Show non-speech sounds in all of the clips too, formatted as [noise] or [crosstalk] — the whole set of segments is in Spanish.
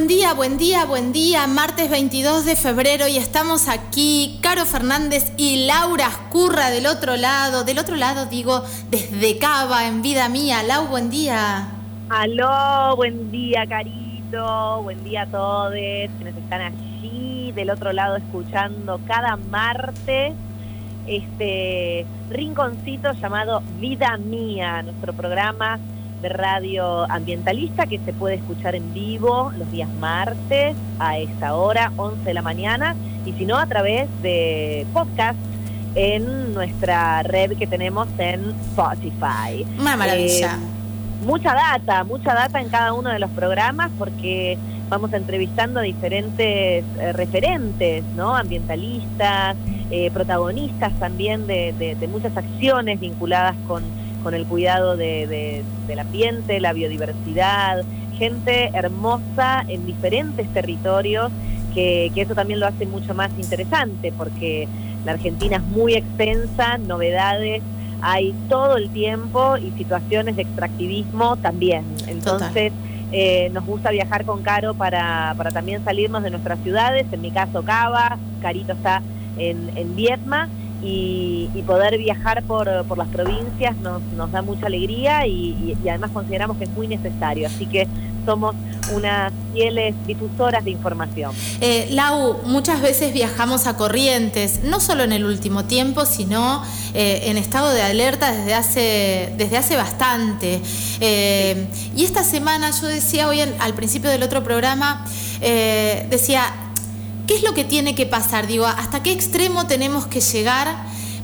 Buen día, buen día, buen día. Martes 22 de febrero y estamos aquí, Caro Fernández y Laura Ascurra del otro lado. Del otro lado digo, desde Cava, en vida mía. Lau, buen día. Aló, buen día, Carito. Buen día a todos quienes están allí del otro lado escuchando cada martes este rinconcito llamado Vida Mía, nuestro programa de radio ambientalista que se puede escuchar en vivo los días martes a esta hora, 11 de la mañana, y si no, a través de podcast en nuestra red que tenemos en Spotify. Una maravilla. Eh, mucha data, mucha data en cada uno de los programas porque vamos entrevistando a diferentes eh, referentes, ¿no? Ambientalistas, eh, protagonistas también de muchas acciones vinculadas con con el cuidado de, del ambiente, la biodiversidad, gente hermosa en diferentes territorios, que, eso también lo hace mucho más interesante, porque la Argentina es muy extensa, novedades hay todo el tiempo y situaciones de extractivismo también. Entonces, eh, nos gusta viajar con Caro para, para también salirnos de nuestras ciudades, en mi caso Cava, Carito está en, en y, poder viajar por, las provincias nos, nos da mucha alegría y, además consideramos que es muy necesario. Así que somos unas fieles difusoras de información. Eh, Lau, muchas veces viajamos a Corrientes, no solo en el último tiempo, sino eh, en estado de alerta desde hace, desde hace bastante. Eh, y esta semana yo decía hoy al principio del otro programa, decía, ¿Qué es lo que tiene que pasar? Digo, ¿hasta qué extremo tenemos que llegar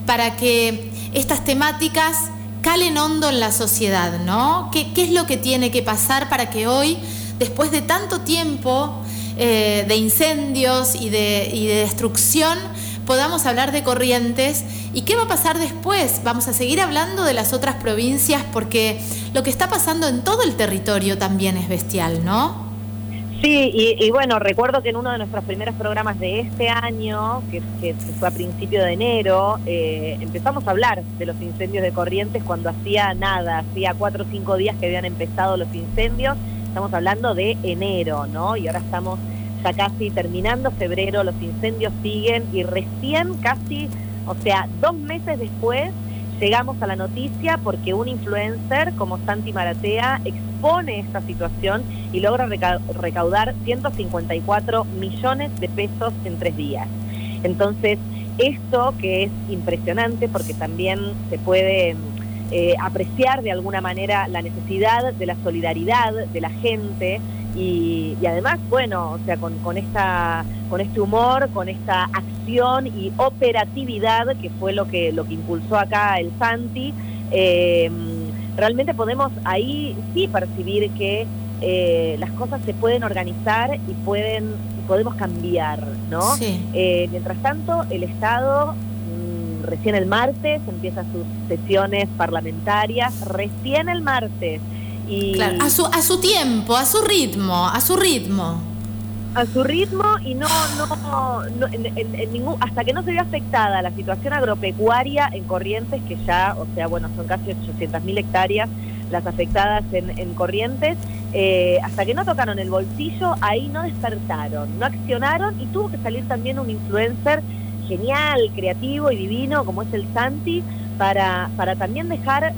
para que estas temáticas calen hondo en la sociedad, ¿no? ¿Qué, es lo que tiene que pasar para que hoy, después de tanto tiempo eh, de incendios y de, y de destrucción, podamos hablar de corrientes y qué va a pasar después. Vamos a seguir hablando de las otras provincias porque lo que está pasando en todo el territorio también es bestial, ¿no? Sí, y, bueno, recuerdo que en uno de nuestros primeros programas de este año, que, fue a principio de enero, eh, empezamos a hablar de los incendios de Corrientes cuando hacía nada, hacía cuatro o cinco días que habían empezado los incendios, estamos hablando de enero, ¿no? Y ahora estamos ya casi terminando febrero, los incendios siguen y recién casi, o sea, dos meses después llegamos a la noticia porque un influencer como Santi Maratea expone esta situación y logra recaudar 154 millones de pesos en tres días. Entonces, esto que es impresionante porque también se puede eh, apreciar de alguna manera la necesidad de la solidaridad de la gente y, además, bueno, o sea, con, con, esta, con este humor, con esta acción y operatividad que fue lo que, lo que impulsó acá el Santi, eh, realmente podemos ahí sí percibir que eh, las cosas se pueden organizar y pueden podemos cambiar, ¿no? Eh, mientras tanto, el Estado mm, recién el martes empieza sus sesiones parlamentarias, recién el martes a su, a su tiempo, a su ritmo, a su ritmo. A su ritmo y no, no, en, ningún, hasta que no se vea afectada la situación agropecuaria en Corrientes, que ya, o sea, bueno, son casi 800.000 hectáreas las afectadas en, Corrientes, eh, hasta que no tocaron el bolsillo, ahí no despertaron, no accionaron y tuvo que salir también un influencer genial, creativo y divino como es el Santi, para, para también dejar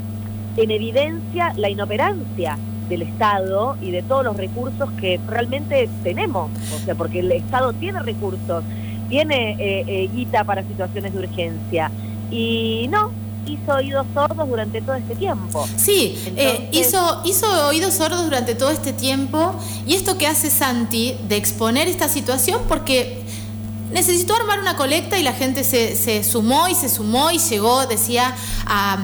en evidencia la inoperancia del Estado y de todos los recursos que realmente tenemos, o sea, porque el Estado tiene recursos, tiene eh, eh, guita para situaciones de urgencia y no, hizo oídos sordos durante todo este tiempo. Sí, eh, hizo, hizo oídos sordos durante todo este tiempo y esto que hace Santi de exponer esta situación porque necesitó armar una colecta y la gente se, se sumó y se sumó y llegó, decía, a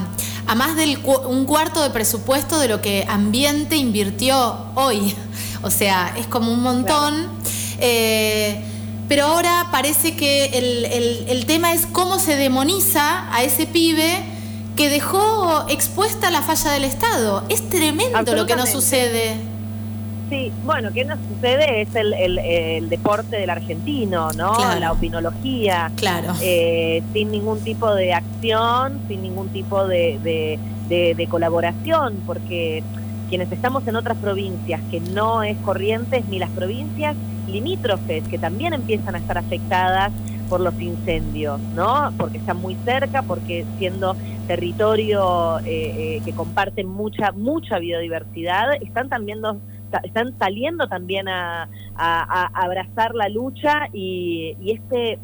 a más del un cuarto de presupuesto de lo que Ambiente invirtió hoy. [laughs] O sea, es como un montón. Eh, pero ahora parece que el, tema es cómo se demoniza a ese pibe que dejó expuesta la falla del Estado. Es tremendo lo que nos sucede. Sí, bueno, ¿qué nos sucede? Es el, deporte del argentino, ¿no? La opinología. Claro. Eh, sin ningún tipo de acción, sin ningún tipo de, de, colaboración, porque quienes estamos en otras provincias que no es Corrientes, ni las provincias limítrofes, que también empiezan a estar afectadas por los incendios, ¿no? Porque están muy cerca, porque siendo territorio eh, eh, que comparte mucha mucha biodiversidad, están también están saliendo también a, abrazar la lucha y, este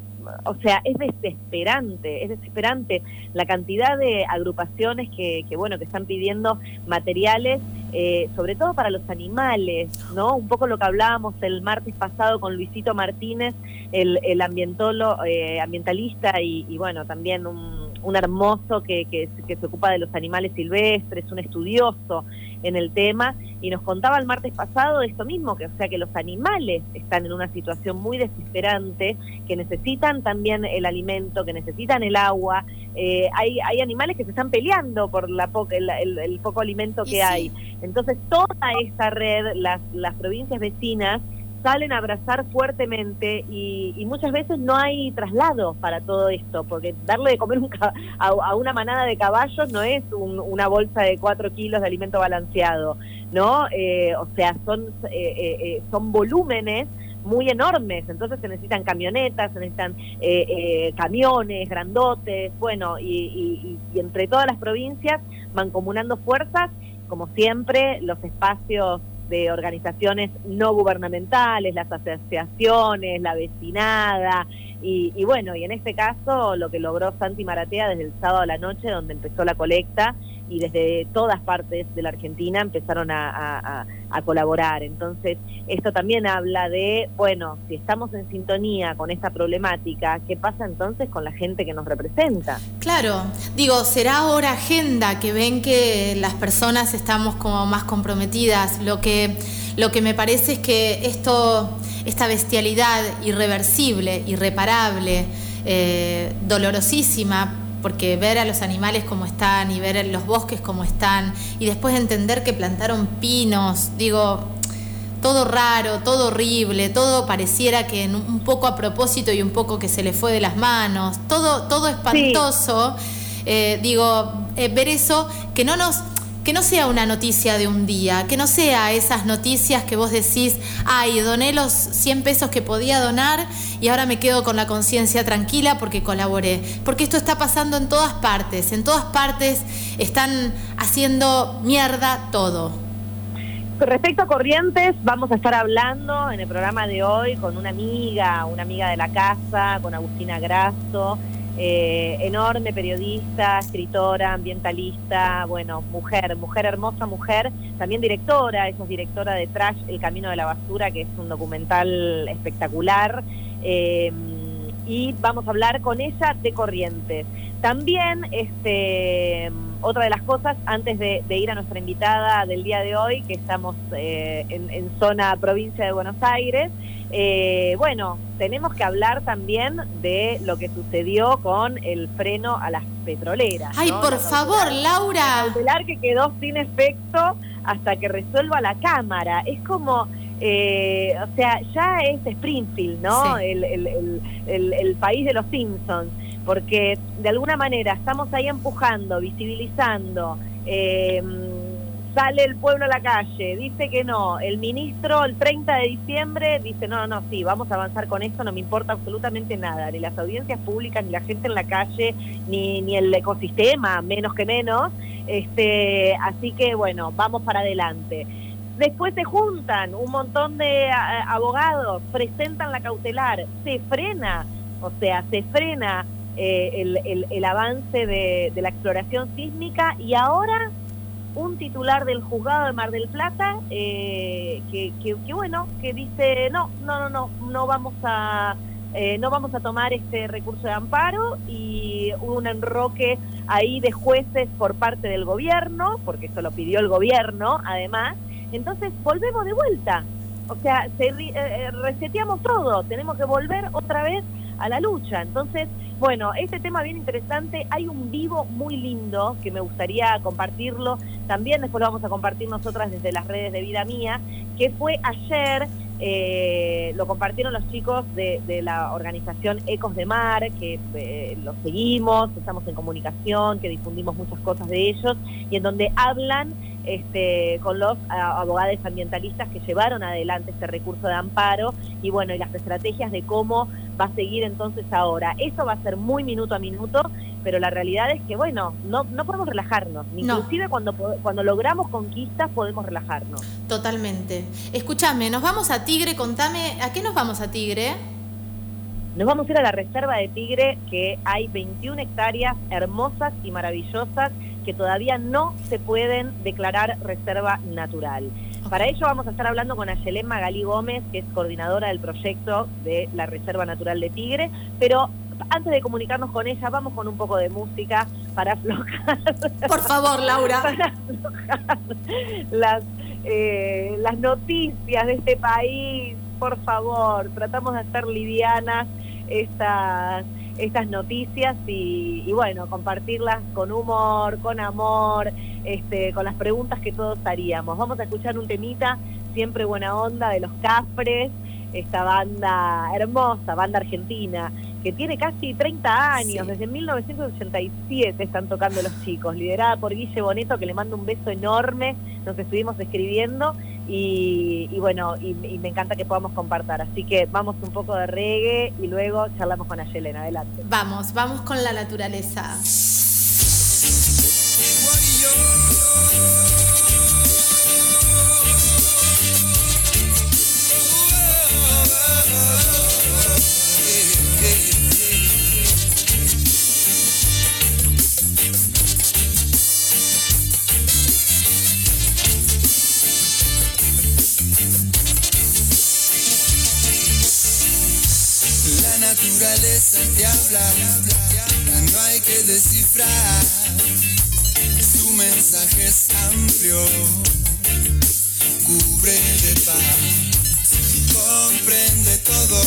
o sea, es desesperante, es desesperante la cantidad de agrupaciones que, que bueno, que están pidiendo materiales, eh, sobre todo para los animales, ¿no? Un poco lo que hablábamos el martes pasado con Luisito Martínez, el, el ambientolo, eh, ambientalista y, y, bueno, también un, un hermoso que, que, que se ocupa de los animales silvestres, un estudioso en el tema y nos contaba el martes pasado esto mismo, que o sea que los animales están en una situación muy desesperante, que necesitan también el alimento, que necesitan el agua. Eh, hay, hay animales que se están peleando por la el, poco alimento que hay. Entonces toda esta red, las, las provincias vecinas, salen a abrazar fuertemente y, muchas veces no hay traslado para todo esto, porque darle de comer a, una manada de caballos no es una bolsa de cuatro kilos de alimento balanceado, ¿no? Eh, o sea, son, eh, eh, son volúmenes muy enormes, entonces se necesitan camionetas, se necesitan camiones grandotes, bueno, y, y entre todas las provincias mancomunando fuerzas, como siempre, los espacios de organizaciones no gubernamentales, las asociaciones, la vecinada, y, y, bueno, y en este caso lo que logró Santi Maratea desde el sábado a la noche, donde empezó la colecta, y desde todas partes de la Argentina empezaron a, colaborar. Entonces, esto también habla de, bueno, si estamos en sintonía con esta problemática, ¿qué pasa entonces con la gente que nos representa? Claro, digo, será ahora agenda que ven que las personas estamos como más comprometidas. Lo que, lo que me parece es que esto, esta bestialidad irreversible, irreparable, eh, dolorosísima, porque ver a los animales como están y ver los bosques como están y después entender que plantaron pinos, digo, todo raro, todo horrible, todo pareciera que un poco a propósito y un poco que se le fue de las manos, todo, todo espantoso. Eh, digo, eh, ver eso, que no nos que no sea una noticia de un día, que no sea esas noticias que vos decís, ay, doné los 100 pesos que podía donar y ahora me quedo con la conciencia tranquila porque colaboré. Porque esto está pasando en todas partes, en todas partes están haciendo mierda todo. Respecto a Corrientes, vamos a estar hablando en el programa de hoy con una amiga, una amiga de la casa, con Agustina Grasso eh, enorme periodista, escritora, ambientalista, bueno, mujer, mujer hermosa, mujer, también directora, ella es directora de Trash, El Camino de la Basura, que es un documental espectacular. Eh, y vamos a hablar con ella de Corrientes. También, este, otra de las cosas, antes de, ir a nuestra invitada del día de hoy, que estamos eh, en, zona provincia de Buenos Aires, eh, bueno, tenemos que hablar también de lo que sucedió con el freno a las petroleras. Ay, por favor, Laura. El que quedó sin efecto hasta que resuelva la Cámara. Es como... Eh, o sea, ya es Springfield, ¿no? El, el, país de los Simpsons porque de alguna manera estamos ahí empujando, visibilizando, eh, sale el pueblo a la calle, dice que no, el ministro el 30 de diciembre dice, no, no, sí, vamos a avanzar con esto, no me importa absolutamente nada, ni las audiencias públicas, ni la gente en la calle, ni, ni el ecosistema, menos que menos, este, así que bueno, vamos para adelante. Después se juntan un montón de abogados, presentan la cautelar, se frena, o sea, se frena eh, el, el, avance de, la exploración sísmica y ahora un titular del juzgado de Mar del Plata eh, que, bueno que dice no no no no no vamos a eh, no vamos a tomar este recurso de amparo y hubo un enroque ahí de jueces por parte del gobierno porque eso lo pidió el gobierno además. Entonces volvemos de vuelta. O sea se, reseteamos todo. Tenemos que volver otra vez a la lucha entonces bueno, este tema bien interesante. Hay un vivo muy lindo que me gustaría compartirlo. También después lo vamos a compartir nosotras desde las redes de Vida Mía, que fue ayer eh, lo compartieron los chicos de, la organización Ecos de Mar, que eh, los seguimos, estamos en comunicación, que difundimos muchas cosas de ellos, y en donde hablan este, con los abogados ambientalistas que llevaron adelante este recurso de amparo y bueno, y las estrategias de cómo va a seguir entonces ahora. Eso va a ser muy minuto a minuto, pero la realidad es que bueno, no, no podemos relajarnos, inclusive cuando, cuando logramos conquistas podemos relajarnos. Totalmente. Escúchame, nos vamos a Tigre, contame, ¿a qué nos vamos a Tigre? Nos vamos a ir a la reserva de Tigre, que hay 21 hectáreas hermosas y maravillosas que todavía no se pueden declarar reserva natural. Para ello vamos a estar hablando con Ayelén Magalí Gómez, que es coordinadora del proyecto de la Reserva Natural de Tigre, pero antes de comunicarnos con ella, vamos con un poco de música para aflojar. Por favor, Laura. [laughs] Para aflojar las, eh, las noticias de este país. Por favor, tratamos de estar livianas estas estas noticias y, bueno, compartirlas con humor, con amor, este, con las preguntas que todos haríamos. Vamos a escuchar un temita, siempre buena onda, de los Cafres, esta banda hermosa, banda argentina, que tiene casi 30 años, desde 1987 están tocando los chicos, liderada por Guille Boneto, que le mando un beso enorme, nos estuvimos escribiendo y, bueno, y, me encanta que podamos compartir. Así que vamos un poco de reggae y luego charlamos con Ayelen. Adelante. Vamos, vamos con la naturaleza. Te habla, no hay que descifrar. Su mensaje es amplio, cubre de paz, comprende todo,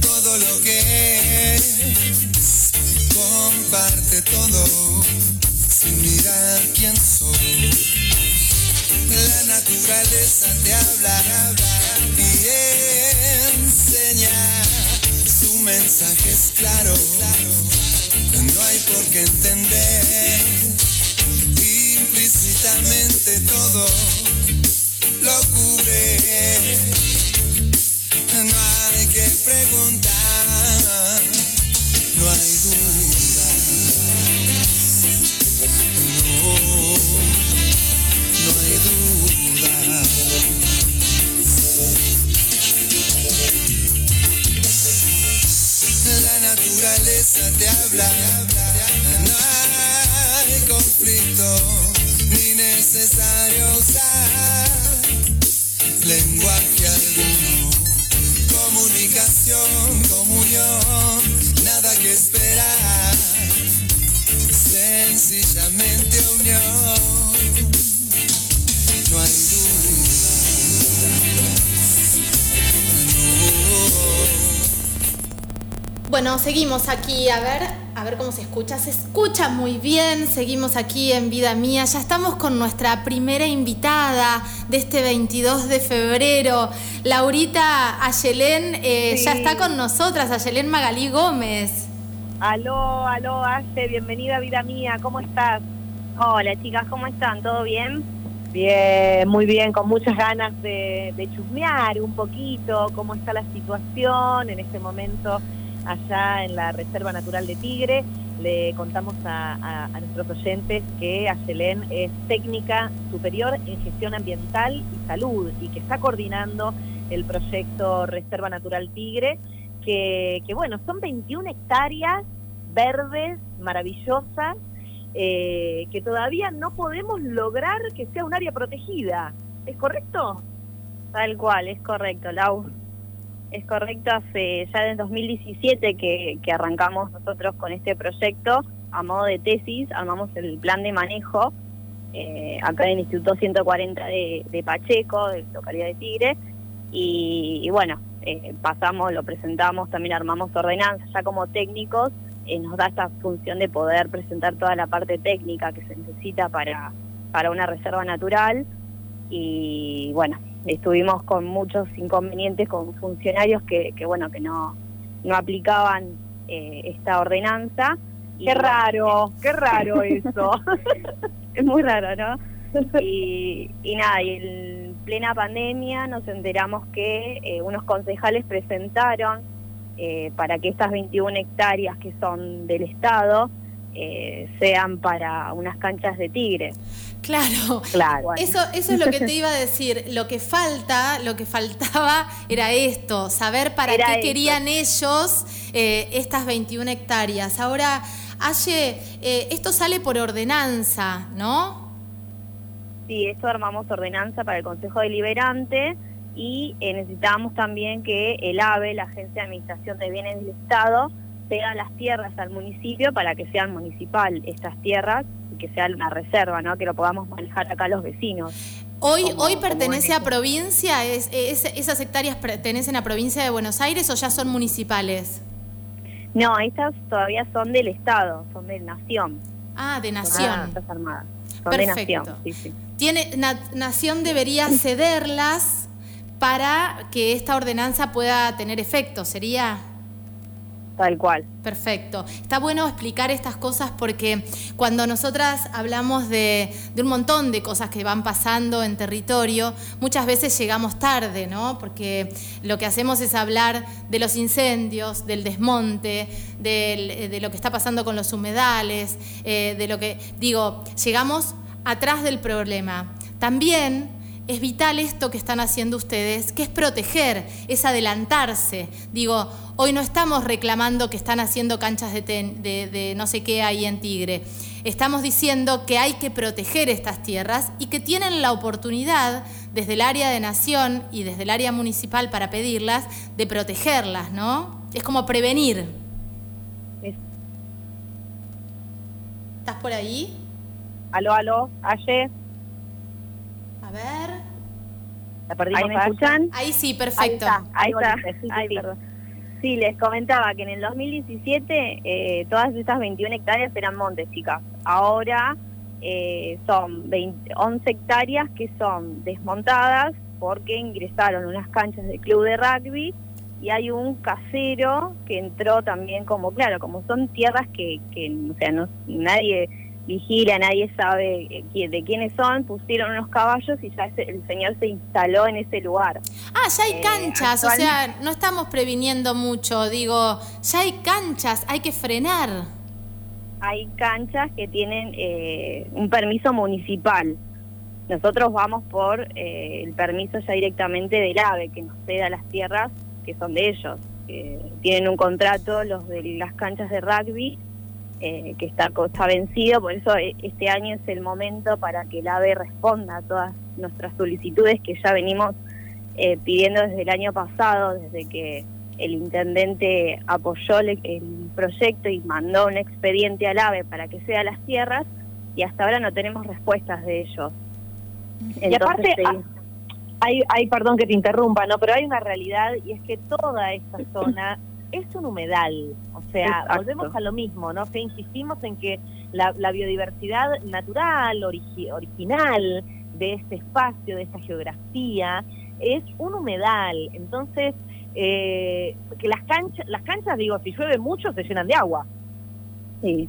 todo lo que es, comparte todo, sin mirar quién soy. La naturaleza te habla. Y enseña mensaje es claro, no hay por qué entender implícitamente todo lo cubre. No hay que preguntar, no hay duda. Naturaleza te habla. No hay conflicto ni necesario usar lenguaje alguno. Comunicación, comunión, nada que esperar. Sencillamente unión. No hay Bueno, seguimos aquí, a ver, a ver cómo se escucha. Se escucha muy bien, seguimos aquí en Vida Mía. Ya estamos con nuestra primera invitada de este 22 de febrero. Laurita Ayelén eh, ya está con nosotras, Ayelén Magalí Gómez. Aló, aló, Aye, bienvenida a Vida Mía, ¿cómo estás? Hola chicas, ¿cómo están? ¿Todo bien? Bien, muy bien, con muchas ganas de, de chusmear un poquito cómo está la situación en este momento allá en la Reserva Natural de Tigre. Le contamos a, nuestros oyentes que Ayelén es técnica superior en gestión ambiental y salud y que está coordinando el proyecto Reserva Natural Tigre, que, bueno, son 21 hectáreas verdes, maravillosas, eh, que todavía no podemos lograr que sea un área protegida. ¿Es correcto? Tal cual, es correcto, Lau. Es correcto, hace ya en 2017 que, que arrancamos nosotros con este proyecto, a modo de tesis, armamos el plan de manejo eh, acá en el Instituto 140 de, Pacheco, de localidad de Tigre, y, bueno, eh, pasamos, lo presentamos, también armamos ordenanzas, ya como técnicos eh, nos da esta función de poder presentar toda la parte técnica que se necesita para, para una reserva natural, y bueno, estuvimos con muchos inconvenientes con funcionarios que, que bueno, que no, no aplicaban eh, esta ordenanza. Y, Qué raro, [laughs] qué raro eso. es muy raro, ¿no? Y, y nada, y en plena pandemia nos enteramos que eh, unos concejales presentaron eh, para que estas 21 hectáreas que son del Estado eh, sean para unas canchas de tigre. Claro. Claro. Eso, eso es lo que te iba a decir. Lo que falta, lo que faltaba era esto, saber para Era qué querían ellos eh, estas 21 hectáreas. Ahora, Aye, eh, esto sale por ordenanza, ¿no? Sí, esto armamos ordenanza para el Consejo Deliberante y eh, necesitábamos también que el AVE, la Agencia de Administración de Bienes del Estado, ceda las tierras al municipio para que sean municipal estas tierras que sea una reserva, ¿no? Que lo podamos manejar acá los vecinos. Hoy, Como- hoy pertenece en a provincia, es, es- ¿esas hectáreas pertenecen a provincia de Buenos Aires o ya son municipales? No, estas todavía son del Estado, son de Nación. Ah, de son nación. Armadas. Son de Perfecto. Nación, sí, sí. Tiene, na- Nación debería cederlas para que esta ordenanza pueda tener efecto, ¿sería? Tal cual. Perfecto. Está bueno explicar estas cosas porque cuando nosotras hablamos de, un montón de cosas que van pasando en territorio, muchas veces llegamos tarde, ¿no? Porque lo que hacemos es hablar de los incendios, del desmonte, eh, de lo que está pasando con los humedales, eh, de lo que, digo, llegamos atrás del problema. También es vital esto que están haciendo ustedes, que es proteger, es adelantarse. Digo, hoy no estamos reclamando que están haciendo canchas de, ten- de- de no sé qué ahí en Tigre. Estamos diciendo que hay que proteger estas tierras y que tienen la oportunidad desde el área de nación y desde el área municipal para pedirlas, de protegerlas, ¿no? Es como prevenir. Es- ¿Estás por ahí? Aló, aló, Aye, A ver. La perdimos ¿Ahí me escuchan? Ahí sí, Ahí perfecto. está, Ahí está. sí, sí, Ay, sí. perdón. Sí, les comentaba que en el 2017 eh, todas estas 21 hectáreas eran montes, chicas. Ahora eh, son 20 11 hectáreas que son desmontadas porque ingresaron unas canchas del club de rugby y hay un casero que entró también como, claro, como son tierras que, que o sea, no, nadie vigila, nadie sabe eh, de quiénes son, pusieron unos caballos y ya el señor se instaló en ese lugar. Ah, ya hay Eh, canchas, o sea, no estamos previniendo mucho, digo, ya hay canchas, hay que frenar. hay canchas que tienen eh, un permiso municipal. Nosotros vamos por eh, el permiso ya directamente del AVE, que nos ceda las tierras que son de ellos. tienen un contrato, los de las canchas de rugby, eh, que está, está vencido, por eso eh, este año es el momento para que el AVE responda a todas nuestras solicitudes que ya venimos eh, pidiendo desde el año pasado, desde que el intendente apoyó le- el proyecto y mandó un expediente al AVE para que sea las tierras y hasta ahora no tenemos respuestas de ellos. Y aparte, sí, ah, hay, hay, perdón que te interrumpa, ¿no? Pero hay una realidad y es que toda esta zona es un humedal. O sea, Exacto. volvemos a lo mismo, ¿no? Que insistimos en que la, la biodiversidad natural, origi- original de este espacio, de esta geografía, es un humedal. Entonces, eh, que las canchas, las canchas, digo, si llueve mucho, se llenan de agua. sí.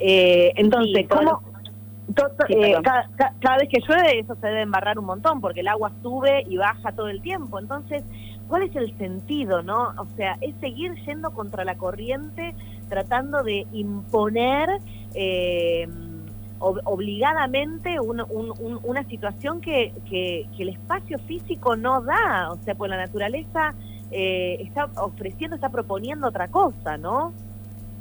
Eh, entonces, Sí, ¿cómo, Sí, eh, cada, ca- cada vez que llueve eso se debe embarrar un montón porque el agua sube y baja todo el tiempo. Entonces, ¿cuál es el sentido, no? O sea, es seguir yendo contra la corriente, tratando de imponer eh, ob- obligadamente un- un- un- una situación que, que, que el espacio físico no da. O sea, pues la naturaleza eh, está ofreciendo, está proponiendo otra cosa, ¿no?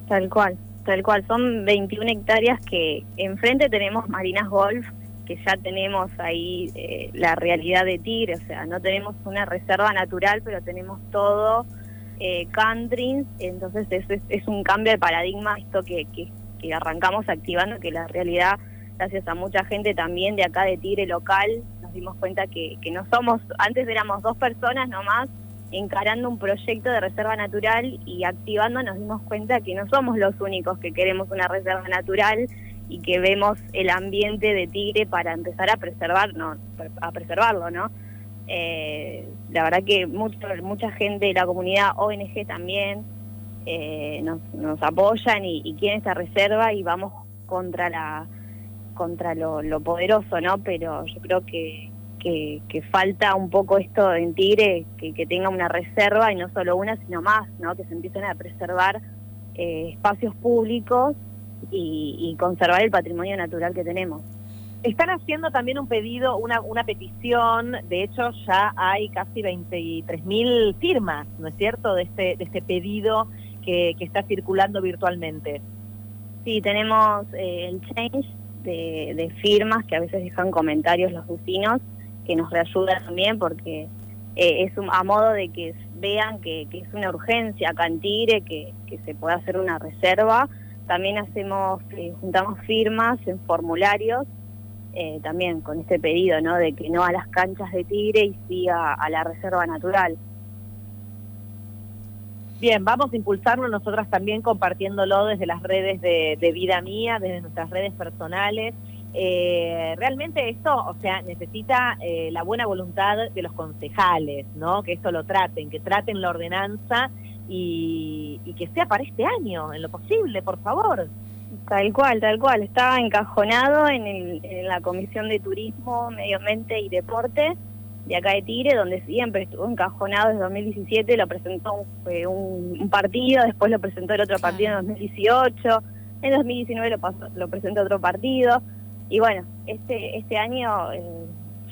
Tal cual, tal cual. Son 21 hectáreas que enfrente tenemos Marinas Golf, que ya tenemos ahí eh, la realidad de Tigre, o sea, no tenemos una reserva natural, pero tenemos todo eh, countries, entonces es, es, es un cambio de paradigma esto que, que, que arrancamos activando, que la realidad, gracias a mucha gente también de acá de Tigre local, nos dimos cuenta que, que no somos, antes éramos dos personas nomás, encarando un proyecto de reserva natural y activando nos dimos cuenta que no somos los únicos que queremos una reserva natural y que vemos el ambiente de Tigre para empezar a preservarnos, a preservarlo, ¿no? Eh, la verdad que mucho, mucha gente de la comunidad ONG también eh, nos, apoyan y, y quieren esta reserva y vamos contra la contra lo, poderoso, ¿no? Pero yo creo que, que, que falta un poco esto en Tigre, que, que tenga una reserva y no solo una, sino más, ¿no? Que se empiecen a preservar eh, espacios públicos y, y conservar el patrimonio natural que tenemos. Están haciendo también un pedido, una, una petición, de hecho ya hay casi 23.000 firmas, ¿no es cierto?, de este, de este pedido que, que está circulando virtualmente. Sí, tenemos eh, el change de, de firmas que a veces dejan comentarios los vecinos, que nos reayuda también porque eh, es un, a modo de que vean que, es una urgencia acá en Tigre, que, que se pueda hacer una reserva. También hacemos, eh, juntamos firmas en formularios, eh, también con este pedido, ¿no? De que no a las canchas de Tigre y sí a, la reserva natural. Bien, vamos a impulsarlo nosotras también compartiéndolo desde las redes de, de vida mía, desde nuestras redes personales. Eh, realmente esto, o sea, necesita eh, la buena voluntad de los concejales, ¿no? Que esto lo traten, que traten la ordenanza y, y que sea para este año, en lo posible, por favor. Tal cual, tal cual. Estaba encajonado en, el, en la Comisión de Turismo, Medio Ambiente y Deporte de acá de Tigre, donde siempre estuvo encajonado desde 2017, lo presentó un, eh, un, un partido, después lo presentó el otro partido en 2018, en 2019 lo, pasó, lo presentó otro partido, y bueno, este, este año eh,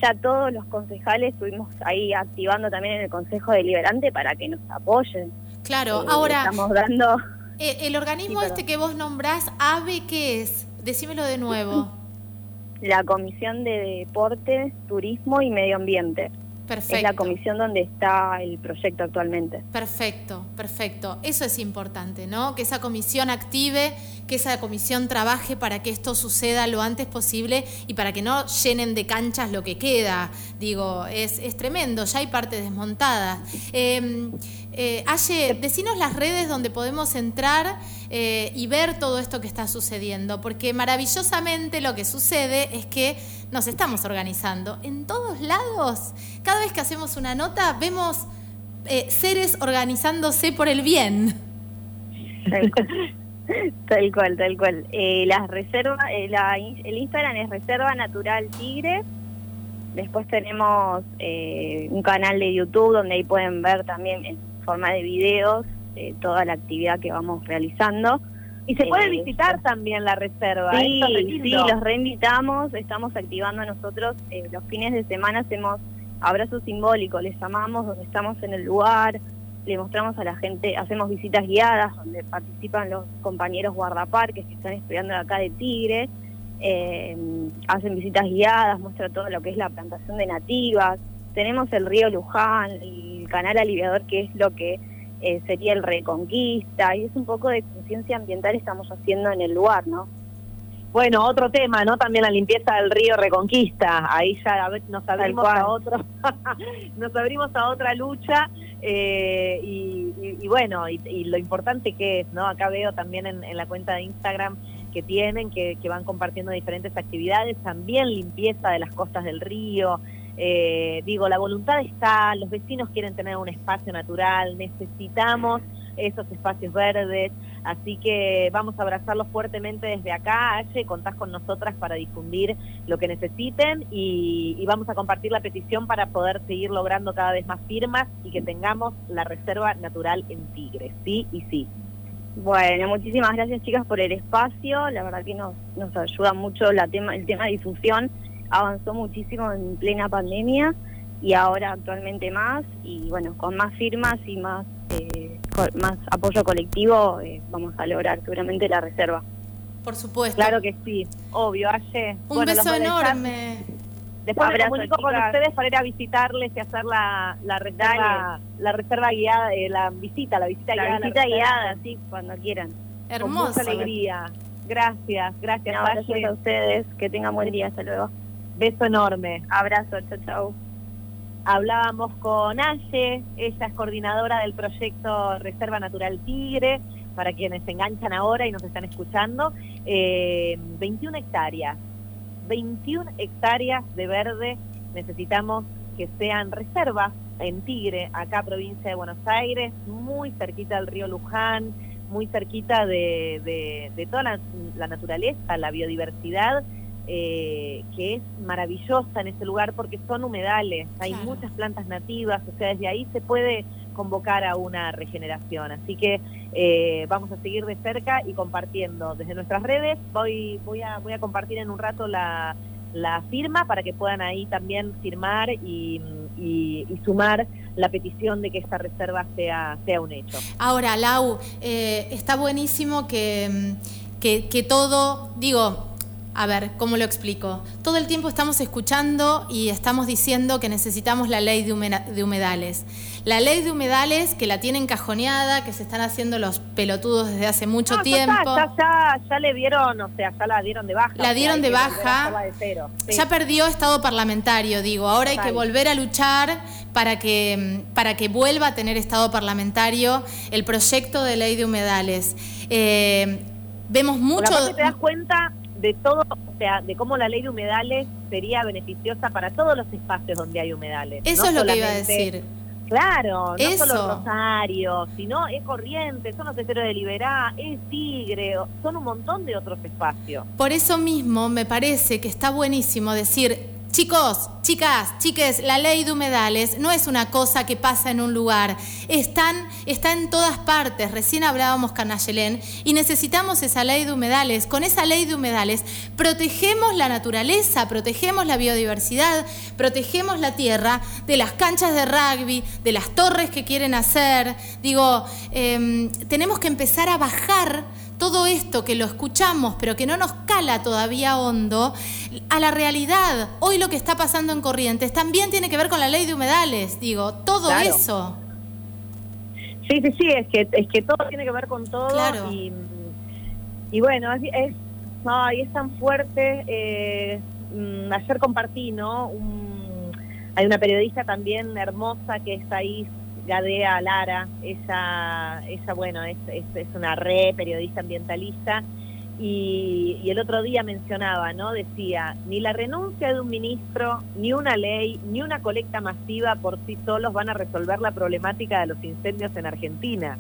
ya todos los concejales estuvimos ahí activando también en el Consejo Deliberante para que nos apoyen. Claro, Eh, ahora, Estamos dando... eh, el organismo Sí, este que vos nombrás, AVE, ¿qué es? Decímelo de nuevo. [laughs] la Comisión de Deportes, Turismo y Medio Ambiente. Perfecto. Es la comisión donde está el proyecto actualmente. Perfecto, perfecto. Eso es importante, ¿no? Que esa comisión active, que esa comisión trabaje para que esto suceda lo antes posible y para que no llenen de canchas lo que queda. Digo, es, es tremendo, ya hay partes desmontadas. Eh, eh, Aye, decinos las redes donde podemos entrar eh, y ver todo esto que está sucediendo, porque maravillosamente lo que sucede es que nos estamos organizando. En todos lados, cada vez que hacemos una nota, vemos eh, seres organizándose por el bien. Tal cual, tal cual. Tal cual. Eh, las reservas, eh, la in- el Instagram es Reserva Natural Tigre. Después tenemos eh, un canal de YouTube donde ahí pueden ver también en forma de videos eh, toda la actividad que vamos realizando. Y se puede Eh, visitar también la reserva. Sí, sí, los reinvitamos, estamos activando nosotros eh, los fines de semana, hacemos abrazos simbólicos, les llamamos donde estamos en el lugar, le mostramos a la gente, hacemos visitas guiadas donde participan los compañeros guardaparques que están estudiando acá de Tigre, eh, hacen visitas guiadas, muestra todo lo que es la plantación de nativas, tenemos el río Luján, el canal aliviador que es lo que eh, sería el Reconquista, y es un poco de conciencia ambiental estamos haciendo en el lugar, ¿no? Bueno, otro tema, ¿no? También la limpieza del río Reconquista. Ahí ya nos abrimos a otro, [laughs] nos abrimos a otra lucha eh, y, y- y bueno, y, y lo importante que es, ¿no? Acá veo también en, en la cuenta de Instagram que tienen, que, que van compartiendo diferentes actividades, también limpieza de las costas del río. Eh, digo, la voluntad está, los vecinos quieren tener un espacio natural, necesitamos esos espacios verdes, así que vamos a abrazarlos fuertemente desde acá, Aye, contás con nosotras para difundir lo que necesiten y, vamos a compartir la petición para poder seguir logrando cada vez más firmas y que tengamos la reserva natural en Tigre, sí y sí. Bueno, muchísimas gracias chicas por el espacio, la verdad que nos, nos ayuda mucho la tema, el tema de difusión, avanzó muchísimo en plena pandemia y ahora actualmente más. Y bueno, con más firmas y más, más apoyo colectivo eh, vamos a lograr seguramente la reserva. Por supuesto. Claro que sí, obvio, Aye. Un Bueno, beso enorme. Después me Abrazo, comunico con ustedes para ir a visitarles y hacer la, la reserva, la reserva guiada, eh, la visita, la visita La guiada. a visita reserva. guiada, sí, cuando quieran. Con Hermoso. mucha alegría. Gracias, gracias, No, gracias a ustedes, que tengan buen día, hasta luego. Beso enorme. Abrazo, chao, chao. Hablábamos con Aye, ella es coordinadora del proyecto Reserva Natural Tigre, para quienes se enganchan ahora y nos están escuchando. Eh, 21 hectáreas, 21 hectáreas de verde necesitamos que sean reservas en Tigre, acá provincia de Buenos Aires, muy cerquita del río Luján, muy cerquita de, de, toda la, naturaleza, la biodiversidad, eh, que es maravillosa en ese lugar porque son humedales, hay muchas plantas nativas, o sea, desde ahí se puede convocar a una regeneración. Así que eh, vamos a seguir de cerca y compartiendo desde nuestras redes. Voy, voy, a, voy a compartir en un rato la, la firma para que puedan ahí también firmar y, sumar la petición de que esta reserva sea, sea un hecho. Ahora, Lau, eh, está buenísimo que, que, que todo, digo, a ver, ¿cómo lo explico? Todo el tiempo estamos escuchando y estamos diciendo que necesitamos la ley de, humedales. La ley de humedales que la tienen cajoneada, que se están haciendo los pelotudos desde hace mucho tiempo. Ya, ya, le dieron, o sea, ya la dieron de baja. La dieron de baja. Ya perdió estado parlamentario, digo. Ahora hay que volver a luchar para que, para que vuelva a tener estado parlamentario el proyecto de ley de humedales. Eh, vemos mucho... te das cuenta de todo, o sea, de cómo la ley de humedales sería beneficiosa para todos los espacios donde hay humedales. Eso es lo que iba a decir. Claro, no solo Rosario, sino es Corriente, son los esteros de Liberá, es Tigre, son un montón de otros espacios. Por eso mismo me parece que está buenísimo decir Chicos, chicas, chiques, la ley de humedales no es una cosa que pasa en un lugar, está en todas partes. Recién hablábamos con Nayelén y necesitamos esa ley de humedales. Con esa ley de humedales protegemos la naturaleza, protegemos la biodiversidad, protegemos la tierra de las canchas de rugby, de las torres que quieren hacer. Digo, em, tenemos que empezar a bajar todo esto que lo escuchamos pero que no nos cala todavía hondo, a la realidad. Hoy lo que está pasando en Corrientes también tiene que ver con la ley de humedales, digo, todo eso. Sí, sí, sí, es que, es que todo tiene que ver con todo y, y, bueno, es, es, es tan fuerte. Eh, mm, ayer compartí, ¿no? hay una periodista también hermosa que está ahí Gadea Lara, esa, esa bueno, es, es, una re periodista ambientalista, y, y, el otro día mencionaba, ¿no? Decía, ni la renuncia de un ministro, ni una ley, ni una colecta masiva por sí solos van a resolver la problemática de los incendios en Argentina.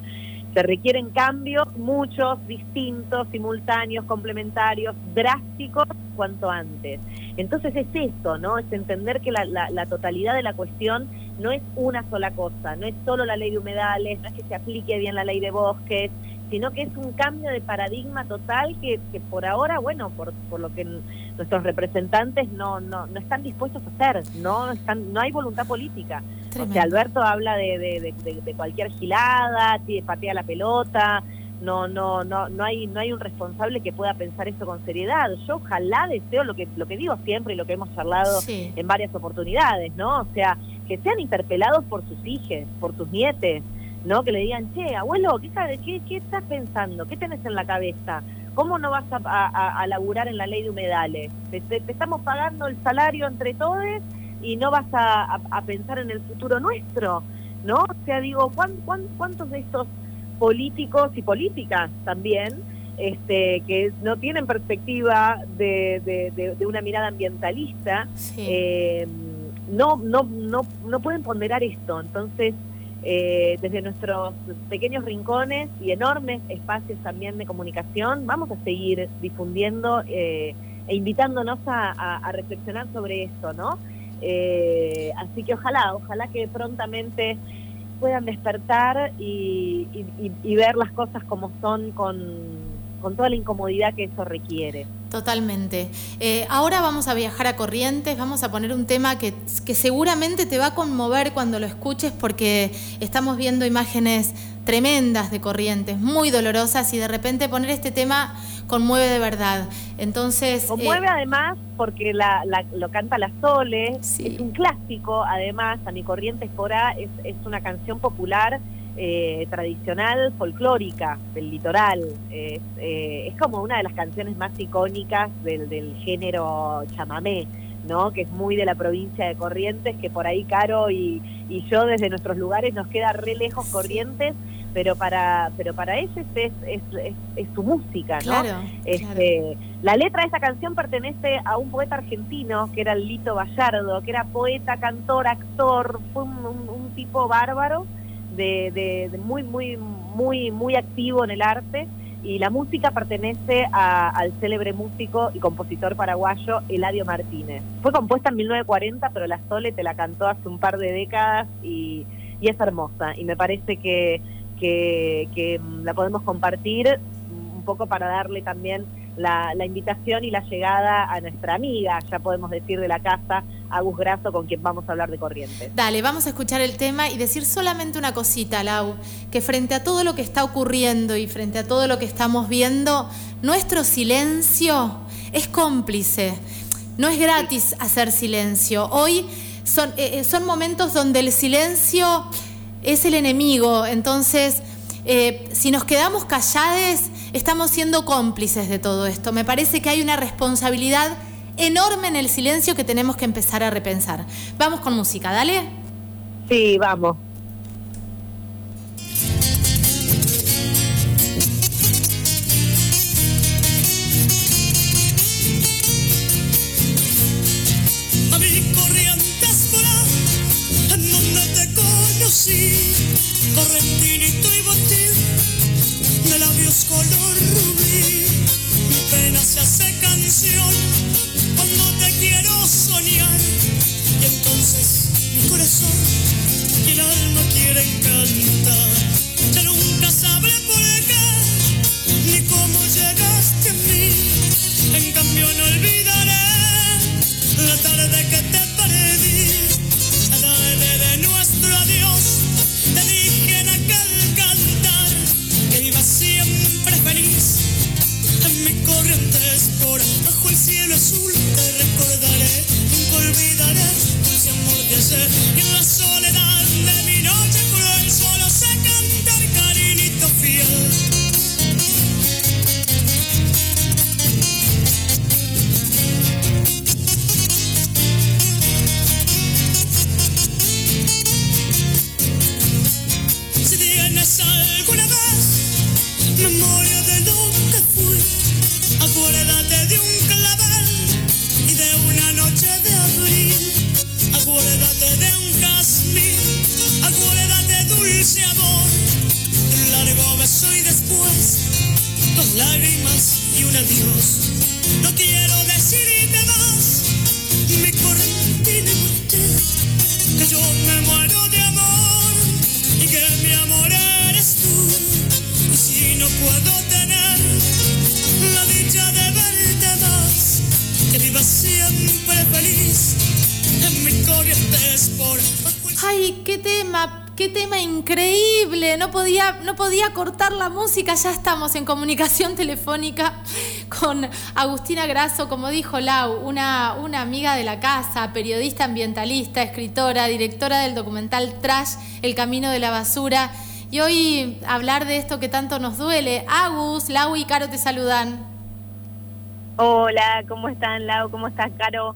Se requieren cambios, muchos, distintos, simultáneos, complementarios, drásticos, cuanto antes. Entonces es esto, ¿no? Es entender que la, la, totalidad de la cuestión no es una sola cosa, no es solo la ley de humedales, no es que se aplique bien la ley de bosques, sino que es un cambio de paradigma total que, que por ahora, bueno, por, por lo que nuestros representantes no, no, no están dispuestos a hacer, no están, no hay voluntad política. O sea, Alberto habla de, de, de, cualquier gilada, patea la pelota, no, no, no, no hay, no hay un responsable que pueda pensar esto con seriedad. Yo ojalá deseo lo que, lo que digo siempre y lo que hemos charlado en varias oportunidades, ¿no? O sea, que sean interpelados por sus hijos, por sus nietes, ¿no? Que le digan, che, abuelo, ¿qué, qué, qué estás pensando? ¿Qué tenés en la cabeza? ¿Cómo no vas a, a, laburar en la ley de humedales? Te, estamos pagando el salario entre todos y no vas a, pensar en el futuro nuestro, ¿no? O sea, digo, cuántos de estos políticos y políticas también, este, que no tienen perspectiva de, de, una mirada ambientalista, eh, no, no, no, no pueden ponderar esto. Entonces, eh, desde nuestros pequeños rincones y enormes espacios también de comunicación, vamos a seguir difundiendo eh, e invitándonos a, reflexionar sobre esto, ¿no? Eh, así que ojalá, ojalá que prontamente puedan despertar y ver las cosas como son con con toda la incomodidad que eso requiere. Totalmente. Eh, ahora vamos a viajar a Corrientes, vamos a poner un tema que, que seguramente te va a conmover cuando lo escuches porque estamos viendo imágenes tremendas de Corrientes, muy dolorosas y de repente poner este tema conmueve de verdad. Entonces conmueve eh, además porque la, lo canta la Sole, es un clásico además, a mi Corrientes Corá es, es una canción popular eh, tradicional folclórica del litoral. Eh, es, como una de las canciones más icónicas del, del, género chamamé, ¿no? que es muy de la provincia de Corrientes, que por ahí Caro y, y yo desde nuestros lugares nos queda re lejos Corrientes, pero para pero para ellos es, es, es, su música, ¿no? Claro, este, La letra de esa canción pertenece a un poeta argentino que era Lito Vallardo, que era poeta, cantor, actor, fue un, tipo bárbaro, de, de, muy, muy, muy, muy activo en el arte y la música pertenece al célebre músico y compositor paraguayo Eladio Martínez. Fue compuesta en 1940, pero la Sole te la cantó hace un par de décadas y, y es hermosa. Y me parece que, que, mm, la podemos compartir un poco para darle también la, invitación y la llegada a nuestra amiga, ya podemos decir de la casa, Agus Grasso, con quien vamos a hablar de Corrientes. Dale, vamos a escuchar el tema y decir solamente una cosita, Lau, que frente a todo lo que está ocurriendo y frente a todo lo que estamos viendo, nuestro silencio es cómplice. No es gratis hacer silencio. Hoy son, eh, eh, son momentos donde el silencio es el enemigo. Entonces, eh, si nos quedamos callados, estamos siendo cómplices de todo esto. Me parece que hay una responsabilidad enorme en el silencio que tenemos que empezar a repensar. Vamos con música, dale. Sí, vamos. correntinito cuando te quiero soñar. Y entonces mi corazón y el alma quieren cantar. Ya nunca sabré por qué ni cómo llegaste a mí. En cambio no olvidaré la tarde que te azul te recordaré, nunca olvidaré ese amor de ser y en la soledad lágrimas y un adiós. No quiero decirte más, mi correntina que yo me muero de amor y que mi amor eres tú. Y si no puedo tener la dicha de verte más, que viva siempre feliz en mi corrientes por... Ay, qué tema Qué tema increíble. No podía, no podía cortar la música. Ya estamos en comunicación [laughs] telefónica con Agustina Grasso, como dijo Lau, una, una amiga de la casa, periodista ambientalista, escritora, directora del documental Trash, El Camino de la Basura. Y hoy hablar de esto que tanto nos duele. Agus, Lau y Caro te saludan. Hola, ¿cómo están Lau? ¿Cómo estás, Caro?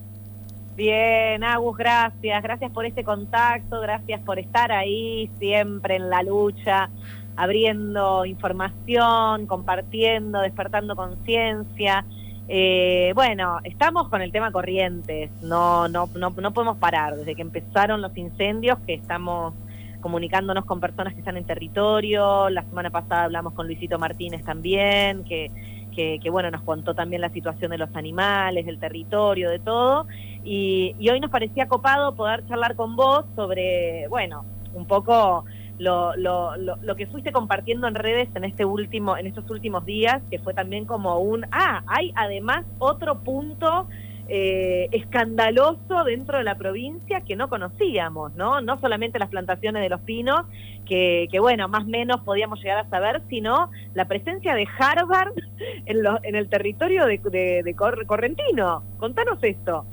Bien, Agus, gracias. Gracias por este contacto, gracias por estar ahí siempre en la lucha, abriendo información, compartiendo, despertando conciencia. Eh, bueno, estamos con el tema corrientes, no, no, no, no podemos parar. Desde que empezaron los incendios, que estamos comunicándonos con personas que están en territorio. La semana pasada hablamos con Luisito Martínez también, que, que, que bueno, nos contó también la situación de los animales, del territorio, de todo. Y, hoy nos parecía copado poder charlar con vos sobre, bueno, un poco lo, lo, lo, que fuiste compartiendo en redes en este último, en estos últimos días, que fue también como un, ah, hay además otro punto eh, escandaloso dentro de la provincia que no conocíamos, ¿no? No solamente las plantaciones de los pinos, que, que bueno, más o menos podíamos llegar a saber, sino la presencia de Harvard [laughs] en, lo, en el territorio de, de, de Correntino. Contanos esto.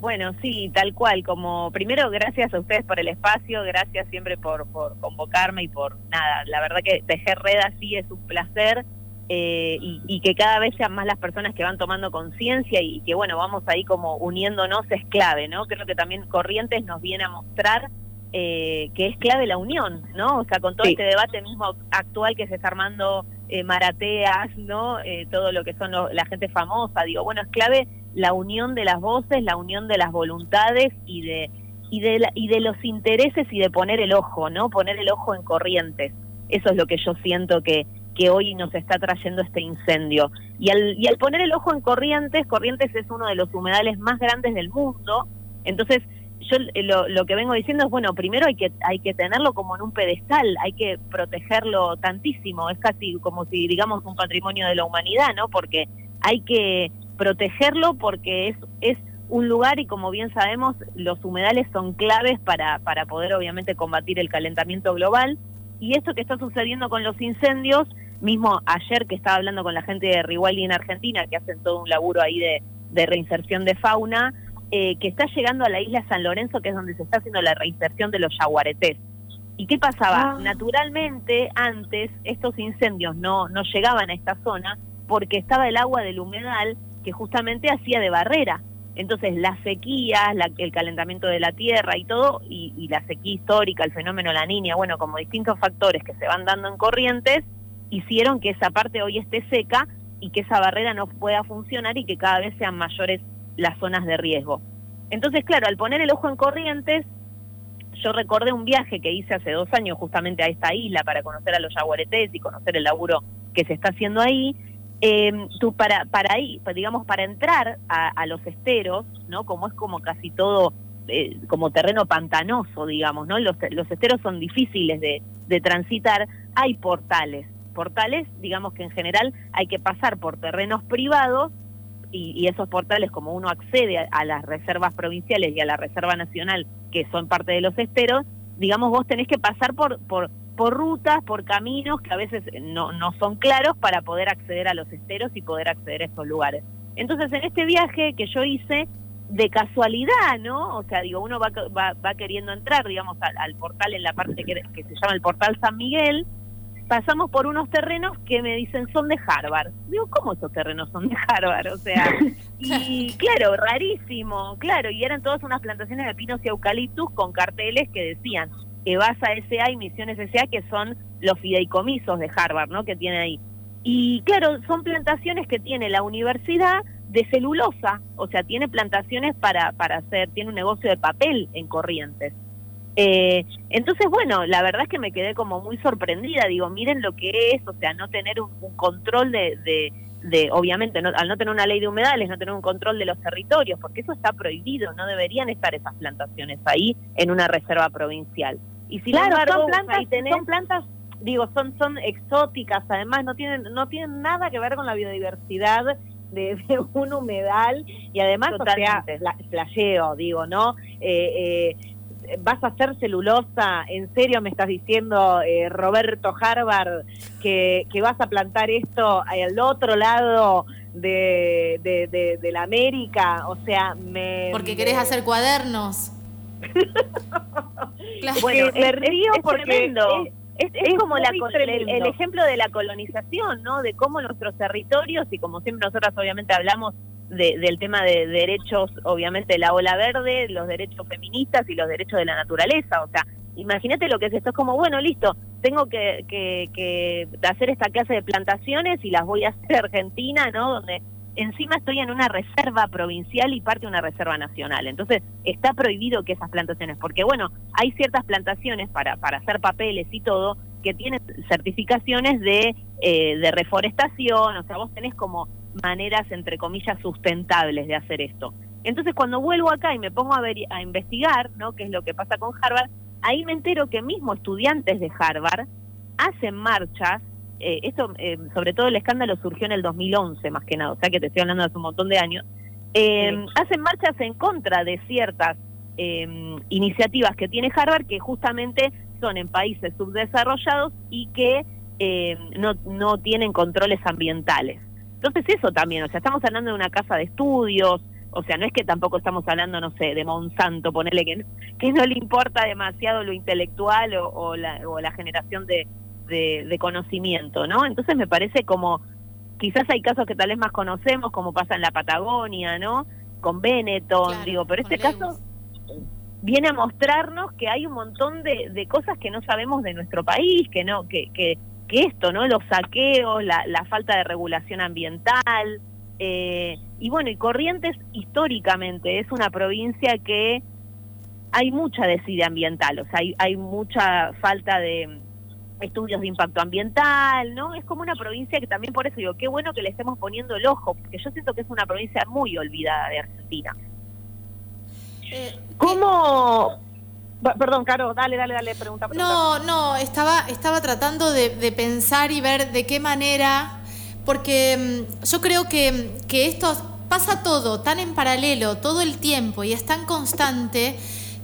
Bueno, sí, tal cual. Como primero, gracias a ustedes por el espacio, gracias siempre por, por convocarme y por nada. La verdad que tejer red así es un placer eh, y, que cada vez sean más las personas que van tomando conciencia y, que bueno, vamos ahí como uniéndonos es clave, ¿no? Creo que también Corrientes nos viene a mostrar eh, que es clave la unión, ¿no? O sea, con todo Sí. este debate mismo actual que se está armando eh, Marateas, ¿no? Eh, todo lo que son la gente famosa, digo, bueno, es clave la unión de las voces, la unión de las voluntades y de y de la- y de los intereses y de poner el ojo, ¿no? Poner el ojo en corrientes. Eso es lo que yo siento que que hoy nos está trayendo este incendio. Y al, y al poner el ojo en Corrientes, Corrientes es uno de los humedales más grandes del mundo, entonces yo eh, lo, que vengo diciendo es, bueno, primero hay que, hay que tenerlo como en un pedestal, hay que protegerlo tantísimo, es casi como si digamos un patrimonio de la humanidad, ¿no? Porque hay que protegerlo porque es, es un lugar y como bien sabemos, los humedales son claves para, para poder obviamente combatir el calentamiento global. Y esto que está sucediendo con los incendios, mismo ayer que estaba hablando con la gente de Riwali en Argentina, que hacen todo un laburo ahí de, de reinserción de fauna, eh, que está llegando a la isla San Lorenzo, que es donde se está haciendo la reinserción de los yaguaretés. ¿Y qué pasaba? Ah. Naturalmente, antes estos incendios no, no llegaban a esta zona porque estaba el agua del humedal que justamente hacía de barrera. Entonces, las sequías, la- el calentamiento de la tierra y todo, y, y la sequía histórica, el fenómeno La Niña, bueno, como distintos factores que se van dando en corrientes, hicieron que esa parte hoy esté seca y que esa barrera no pueda funcionar y que cada vez sean mayores las zonas de riesgo. Entonces, claro, al poner el ojo en corrientes, yo recordé un viaje que hice hace dos años justamente a esta isla para conocer a los yaguaretés y conocer el laburo que se está haciendo ahí. Eh, tú para para ahí, pues, digamos para entrar a, los esteros, ¿no? Como es como casi todo eh, como terreno pantanoso, digamos, ¿no? Los, los esteros son difíciles de, de transitar. Hay portales, portales, digamos que en general hay que pasar por terrenos privados y, y esos portales, como uno accede a, las reservas provinciales y a la reserva nacional, que son parte de los esteros, digamos, vos tenés que pasar por, por, por rutas, por caminos que a veces no, no son claros para poder acceder a los esteros y poder acceder a estos lugares. Entonces, en este viaje que yo hice, de casualidad, ¿no? O sea, digo, uno va, va, va queriendo entrar, digamos, al, al portal en la parte que se llama el portal San Miguel, pasamos por unos terrenos que me dicen son de Harvard. Digo, ¿cómo esos terrenos son de Harvard? O sea, [laughs] y claro, rarísimo, claro, y eran todas unas plantaciones de pinos y eucaliptus con carteles que decían EVASA SA y Misiones SA, que son los fideicomisos de Harvard, ¿no? Que tiene ahí. Y claro, son plantaciones que tiene la universidad de celulosa, o sea, tiene plantaciones para, para hacer, tiene un negocio de papel en Corrientes. Eh, entonces, bueno, la verdad es que me quedé como muy sorprendida, digo, miren lo que es, o sea, no tener un, un control de, de, de obviamente, no, al no tener una ley de humedales, no tener un control de los territorios, porque eso está prohibido, no deberían estar esas plantaciones ahí en una reserva provincial. Y sin Claro, embargo, son plantas, ahí tenés- son plantas, digo, son, son exóticas, además no tienen, no tienen nada que ver con la biodiversidad de, [laughs] de un humedal y además, o sea, Totalmente. playeo, digo, ¿no? Eh, eh, vas a hacer celulosa, ¿en serio me estás diciendo, eh, Roberto Harvard, que, que vas a plantar esto al otro lado de, de, de, de la América? O sea, me... Porque me- querés hacer cuadernos. [laughs] Claro. Bueno, es- me río es porque tremendo. es- Es, es Es como la, el, el ejemplo de la colonización, ¿no? De cómo nuestros territorios, y como siempre nosotras obviamente hablamos de- del tema de derechos, obviamente la ola verde, los derechos feministas y los derechos de la naturaleza, o sea, imagínate lo que es esto, es como, bueno, listo, tengo que, que, que hacer esta clase de plantaciones y las voy a hacer Argentina, ¿no? Donde encima estoy en una reserva provincial y parte de una reserva nacional. Entonces, está prohibido que esas plantaciones, porque bueno, hay ciertas plantaciones para, para hacer papeles y todo que tienen certificaciones de, eh, de reforestación, o sea, vos tenés como maneras, entre comillas, sustentables de hacer esto. Entonces, cuando vuelvo acá y me pongo a, ver, a investigar, ¿no? qué es lo que pasa con Harvard, ahí me entero que mismo estudiantes de Harvard hacen marchas eh, esto, eh, sobre todo el escándalo surgió en el 2011 más que nada, o sea que te estoy hablando de hace un montón de años, eh, hacen marchas en contra de ciertas eh, iniciativas que tiene Harvard que justamente son en países subdesarrollados y que eh, no, no tienen controles ambientales. Entonces eso también, o sea, estamos hablando de una casa de estudios, o sea, no es que tampoco estamos hablando, no sé, de Monsanto, ponerle que, que no le importa demasiado lo intelectual o, o la, o la generación de, de, de conocimiento, ¿no? Entonces me parece como, quizás hay casos que tal vez más conocemos, como pasa en la Patagonia, ¿no? Con Benetton, Claro, digo, pero este caso, viene a mostrarnos que hay un montón de, de cosas que no sabemos de nuestro país, que no, que, que, que esto, ¿no? Los saqueos, la, la falta de regulación ambiental, eh, y bueno, y Corrientes históricamente es una provincia que hay mucha desidia ambiental, o sea, hay, hay mucha falta de estudios de impacto ambiental, ¿no? Es como una provincia que también por eso digo, qué bueno que le estemos poniendo el ojo, porque yo siento que es una provincia muy olvidada de Argentina. Eh, ¿Cómo? Perdón, Caro, dale, dale, dale, pregunta. pregunta. No, no, estaba, estaba tratando de, de pensar y ver de qué manera, porque mm, yo creo que, que esto pasa todo tan en paralelo, todo el tiempo, y es tan constante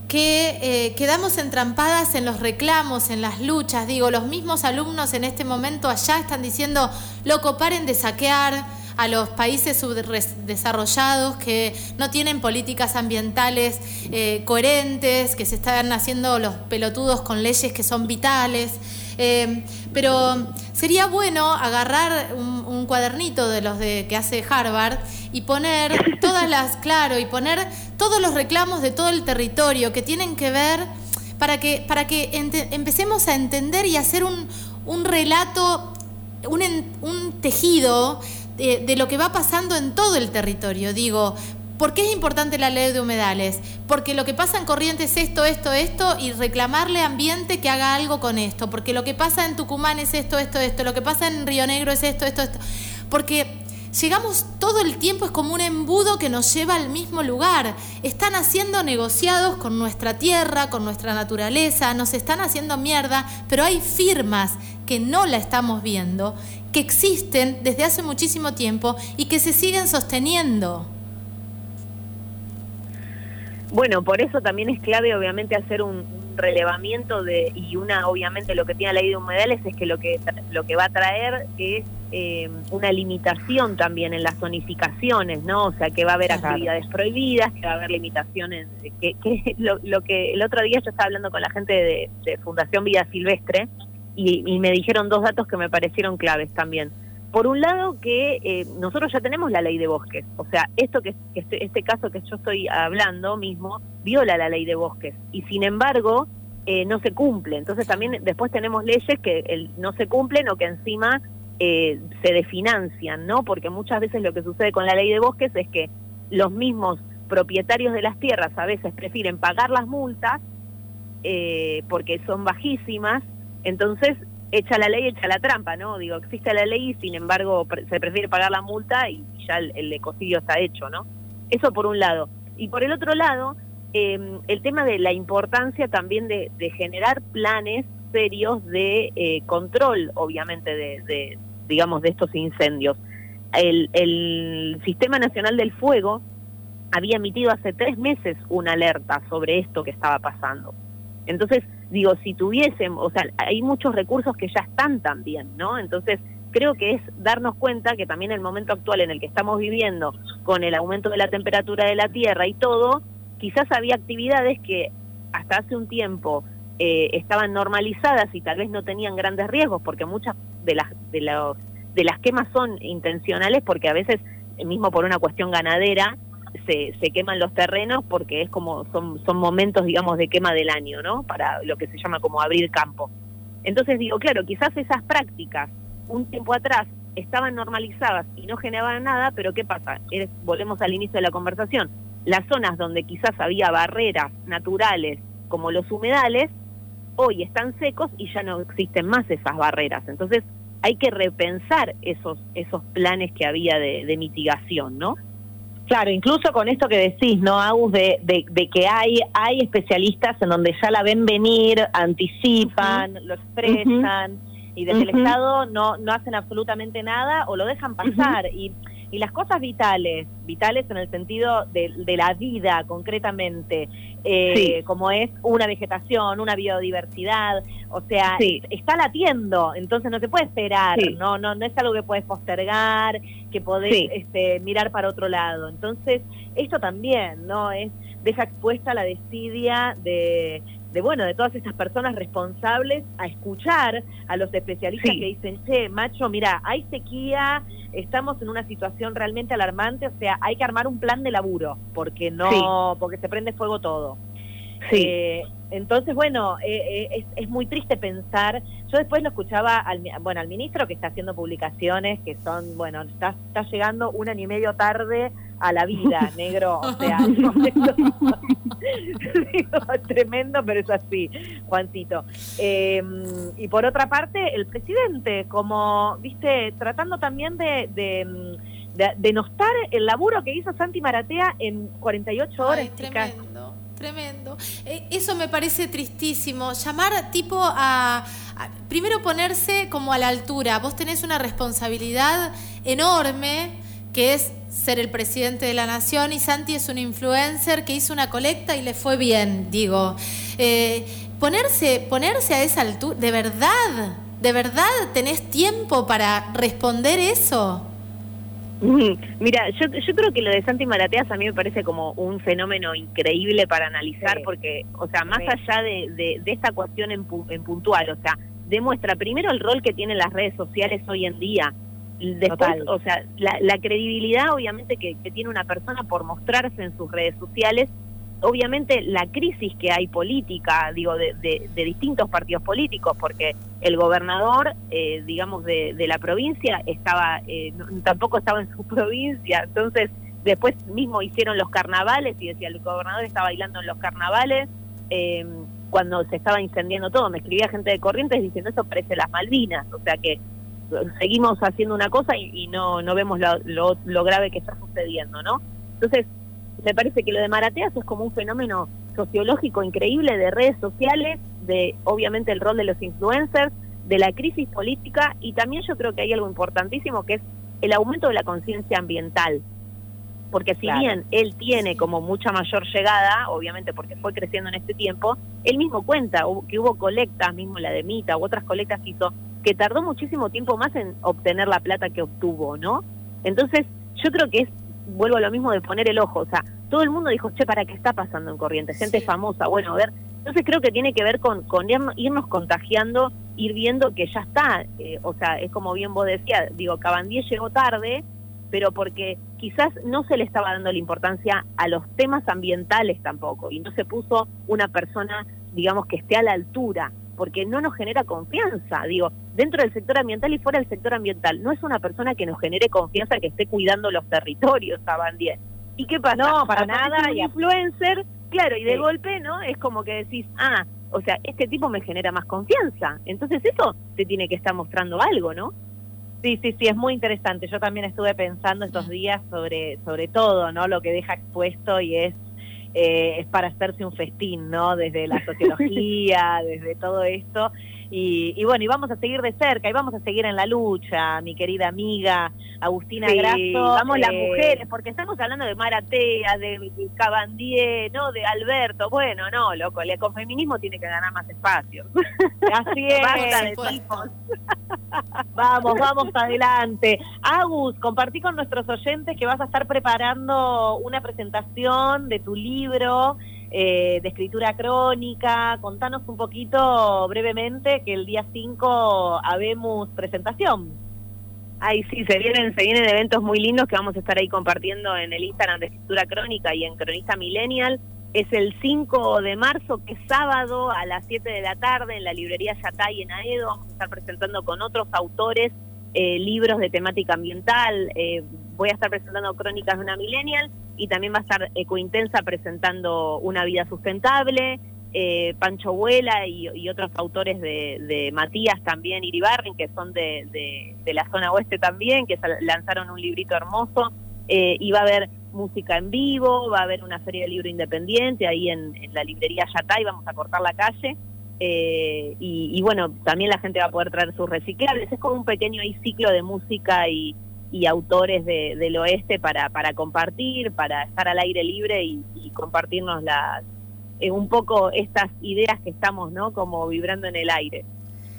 que eh, quedamos entrampadas en los reclamos, en las luchas. Digo, los mismos alumnos en este momento allá están diciendo, loco, paren de saquear a los países subdesarrollados que no tienen políticas ambientales eh, coherentes, que se están haciendo los pelotudos con leyes que son vitales. Eh, pero sería bueno agarrar un, un cuadernito de los de que hace Harvard y poner [laughs] todas las, claro, y poner todos los reclamos de todo el territorio que tienen que ver para que, para que ente- empecemos a entender y hacer un, un relato, un, un tejido de, de lo que va pasando en todo el territorio. Digo, ¿por qué es importante la ley de humedales? Porque lo que pasa en Corrientes es esto, esto, esto, y reclamarle ambiente que haga algo con esto. Porque lo que pasa en Tucumán es esto, esto, esto. Lo que pasa en Río Negro es esto, esto, esto. Porque llegamos todo el tiempo, es como un embudo que nos lleva al mismo lugar. Están haciendo negociados con nuestra tierra, con nuestra naturaleza, nos están haciendo mierda, pero hay firmas que no la estamos viendo, que existen desde hace muchísimo tiempo y que se siguen sosteniendo. Bueno, por eso también es clave obviamente hacer un, un relevamiento de y una obviamente lo que tiene la ley de humedales es que lo que lo que va a traer es eh, una limitación también en las zonificaciones, ¿no? O sea, que va a haber actividades prohibidas, que va a haber limitaciones, que, que [laughs] lo, lo que el otro día yo estaba hablando con la gente de, de Fundación Vida Silvestre y, y me dijeron dos datos que me parecieron claves también. Por un lado, que eh, nosotros ya tenemos la ley de bosques, o sea, esto que, este, este caso que yo estoy hablando mismo viola la ley de bosques y sin embargo eh, no se cumple. Entonces también después tenemos leyes que el, no se cumplen o que encima eh, se desfinancian, ¿no? Porque muchas veces lo que sucede con la ley de bosques es que los mismos propietarios de las tierras a veces prefieren pagar las multas eh, porque son bajísimas, entonces echa la ley, echa la trampa, ¿no? Digo, existe la ley y sin embargo se prefiere pagar la multa y ya el, el ecocidio está hecho, ¿no? Eso por un lado. Y por el otro lado, eh, el tema de la importancia también de, de generar planes serios de eh, control, obviamente, de, de, digamos, de estos incendios. El, el Sistema Nacional del Fuego había emitido hace tres meses una alerta sobre esto que estaba pasando. Entonces, digo, si tuviesen, o sea, hay muchos recursos que ya están también, ¿no? Entonces, creo que es darnos cuenta que también el momento actual en el que estamos viviendo, con el aumento de la temperatura de la Tierra y todo, quizás había actividades que hasta hace un tiempo eh, estaban normalizadas y tal vez no tenían grandes riesgos, porque muchas de las, de, los, de las quemas son intencionales, porque a veces, mismo por una cuestión ganadera, se, se queman los terrenos porque es como son, son momentos, digamos, de quema del año, ¿no? Para lo que se llama como abrir campo. Entonces digo, claro, quizás esas prácticas un tiempo atrás estaban normalizadas y no generaban nada, pero ¿qué pasa? Volvemos al inicio de la conversación. Las zonas donde quizás había barreras naturales, como los humedales, hoy están secos y ya no existen más esas barreras. Entonces hay que repensar esos, esos planes que había de, de mitigación, ¿no? Claro, incluso con esto que decís, ¿no, Agus? De, de, de que hay, hay especialistas en donde ya la ven venir, anticipan, lo expresan, y desde el. Estado no, no hacen absolutamente nada o lo dejan pasar. y, y las cosas vitales, vitales en el sentido de, de la vida concretamente, eh, Sí. como es una vegetación, una biodiversidad, o sea, Sí. está latiendo, entonces no se puede esperar, Sí. no, no, no es algo que puedes postergar, que podés este, mirar para otro lado. Entonces, esto también, ¿no? Es, deja expuesta la desidia de, de, bueno, de todas estas personas responsables a escuchar a los especialistas Sí. que dicen, che, macho, mira, hay sequía, estamos en una situación realmente alarmante, o sea, hay que armar un plan de laburo, porque no, Sí. porque se prende fuego todo. Sí. Eh, entonces, bueno, eh, es, es, muy triste pensar. Yo después lo escuchaba al, bueno, al ministro que está haciendo publicaciones que son, bueno, está, está llegando un año y medio tarde a la vida, [laughs] negro. O sea, [laughs] [laughs] tremendo, pero es así, Juancito. Em, y por otra parte, el presidente, como, viste, tratando también de, de, denostar el laburo que hizo Santi Maratea en 48 horas. tremendo. Tremendo. Eh, eso me parece tristísimo. Llamar tipo a, Primero ponerse como a la altura. Vos tenés una responsabilidad enorme que es ser el presidente de la nación y Santi es un influencer que hizo una colecta y le fue bien, digo. Eh, ponerse, ponerse a esa altura, ¿de verdad? ¿De verdad tenés tiempo para responder eso? Mira, yo, yo creo que lo de Santi Marateas a mí me parece como un fenómeno increíble para analizar porque, o sea, más allá de, de, esta cuestión en, en puntual, o sea, demuestra primero el rol que tienen las redes sociales hoy en día, Después, o sea, la, la credibilidad obviamente que, que, tiene una persona por mostrarse en sus redes sociales, obviamente la crisis que hay política, digo, de, de, distintos partidos políticos, porque el gobernador, eh, digamos, de, de, la provincia estaba, eh, tampoco estaba en su [laughs] provincia, entonces después mismo hicieron los carnavales y decía, el gobernador estaba bailando en los carnavales. Eh, cuando se estaba incendiando todo, me escribía gente de Corrientes diciendo eso parece las Malvinas, o sea que seguimos haciendo una cosa y, no, no vemos lo, lo, grave que está sucediendo, ¿no? Entonces, me parece que lo de Marateas es como un fenómeno sociológico increíble de redes sociales, de obviamente el rol de los influencers, de la crisis política y también yo creo que hay algo importantísimo que es el aumento de la conciencia ambiental. Porque si bien él tiene como mucha mayor llegada, obviamente porque fue creciendo en este tiempo, él mismo cuenta que hubo colectas, mismo la de Mita u otras colectas que hizo, que tardó muchísimo tiempo más en obtener la plata que obtuvo, ¿no? Entonces, yo creo que es, vuelvo a lo mismo de poner el ojo, o sea, todo el mundo dijo, che, ¿para qué está pasando en Corrientes? Gente famosa, bueno, a ver, entonces creo que tiene que ver con, con irnos contagiando, ir viendo que ya está, eh, o sea, es como bien vos decías, digo, Cabandier llegó tarde, pero porque quizás no se le estaba dando la importancia a los temas ambientales tampoco, y no se puso una persona, digamos, que esté a la altura porque no nos genera confianza. Digo, dentro del sector ambiental y fuera del sector ambiental, no es una persona que nos genere confianza que esté cuidando los territorios, Sabandier. ¿Y qué pasa? No, para nada. Y influencer, claro, y de golpe, ¿no? Es como que decís, ah, o sea, este tipo me genera más confianza. Entonces eso te tiene que estar mostrando algo, ¿no? Sí, sí, sí, es muy interesante. Yo también estuve pensando estos días sobre, sobre todo, ¿no? Lo que deja expuesto y es eh, es para hacerse un festín, ¿no? Desde la [laughs] sociología, desde todo esto. Y, bueno, y vamos a seguir de cerca, y vamos a seguir en la lucha, mi querida amiga Agustina Grasso. Vamos las eh, mujeres, porque estamos hablando de Maratea, de Cabandier, ¿no? De Alberto. Bueno, no, loco, el ecofeminismo tiene que ganar más espacio. Así es. vamos, vamos adelante. Agus, compartí con nuestros oyentes que vas a estar preparando una presentación de tu libro eh, de escritura crónica. Contanos un poquito brevemente que el día 5 habemos presentación. Ay, sí, se vienen, se vienen eventos muy lindos que vamos a estar ahí compartiendo en el Instagram de Escritura Crónica y en Cronista Millennial. Es el 5 de marzo, que es sábado, a las 7 de la tarde, en la librería Yatay en Aedo. Vamos a estar presentando con otros autores eh, libros de temática ambiental. Eh, voy a estar presentando Crónicas de una Millennial y también va a estar Ecointensa presentando Una Vida Sustentable. Eh, Pancho Vuela y, otros autores de, Matías también, Iribarren, que son de, la zona oeste también, que lanzaron un librito hermoso. y va a haber música en vivo, va a haber una feria de libro independiente ahí en, en la librería Yatay, vamos a cortar la calle. Eh, y, bueno, también la gente va a poder traer sus reciclables. Es como un pequeño ciclo de música y, autores del oeste para, para compartir, para estar al aire libre y, compartirnos las, eh, un poco estas ideas que estamos, ¿no? Como vibrando en el aire.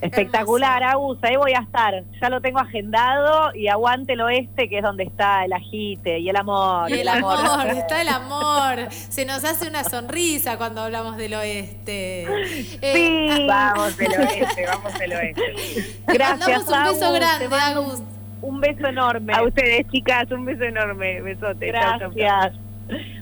Espectacular, Agus, ahí voy a estar. Ya lo tengo agendado y aguante el oeste, que es donde está el agite y el amor. Y el amor, [laughs] está el amor. Se nos hace una sonrisa cuando hablamos del oeste. Sí, eh, vamos del [laughs] oeste, vamos del oeste. Gracias, un beso grande, Agus. Un beso enorme. A ustedes, chicas, un beso enorme. Besote. Gracias.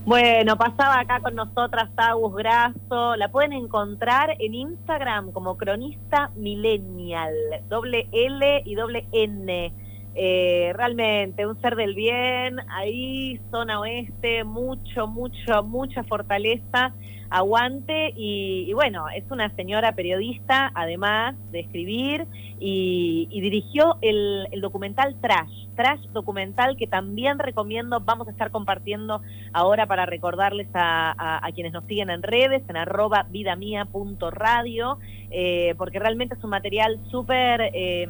Bueno, pasaba acá con nosotras Agus Grasso. La pueden encontrar en Instagram como cronista millennial, doble L y doble N. Eh, realmente un ser del bien, ahí zona oeste, mucho, mucho, mucha fortaleza, aguante y, bueno, es una señora periodista además de escribir y, dirigió el, documental Trash, Trash documental que también recomiendo, vamos a estar compartiendo ahora para recordarles a, quienes nos siguen en redes, en arroba vidamia.radio, eh, porque realmente es un material súper... Eh,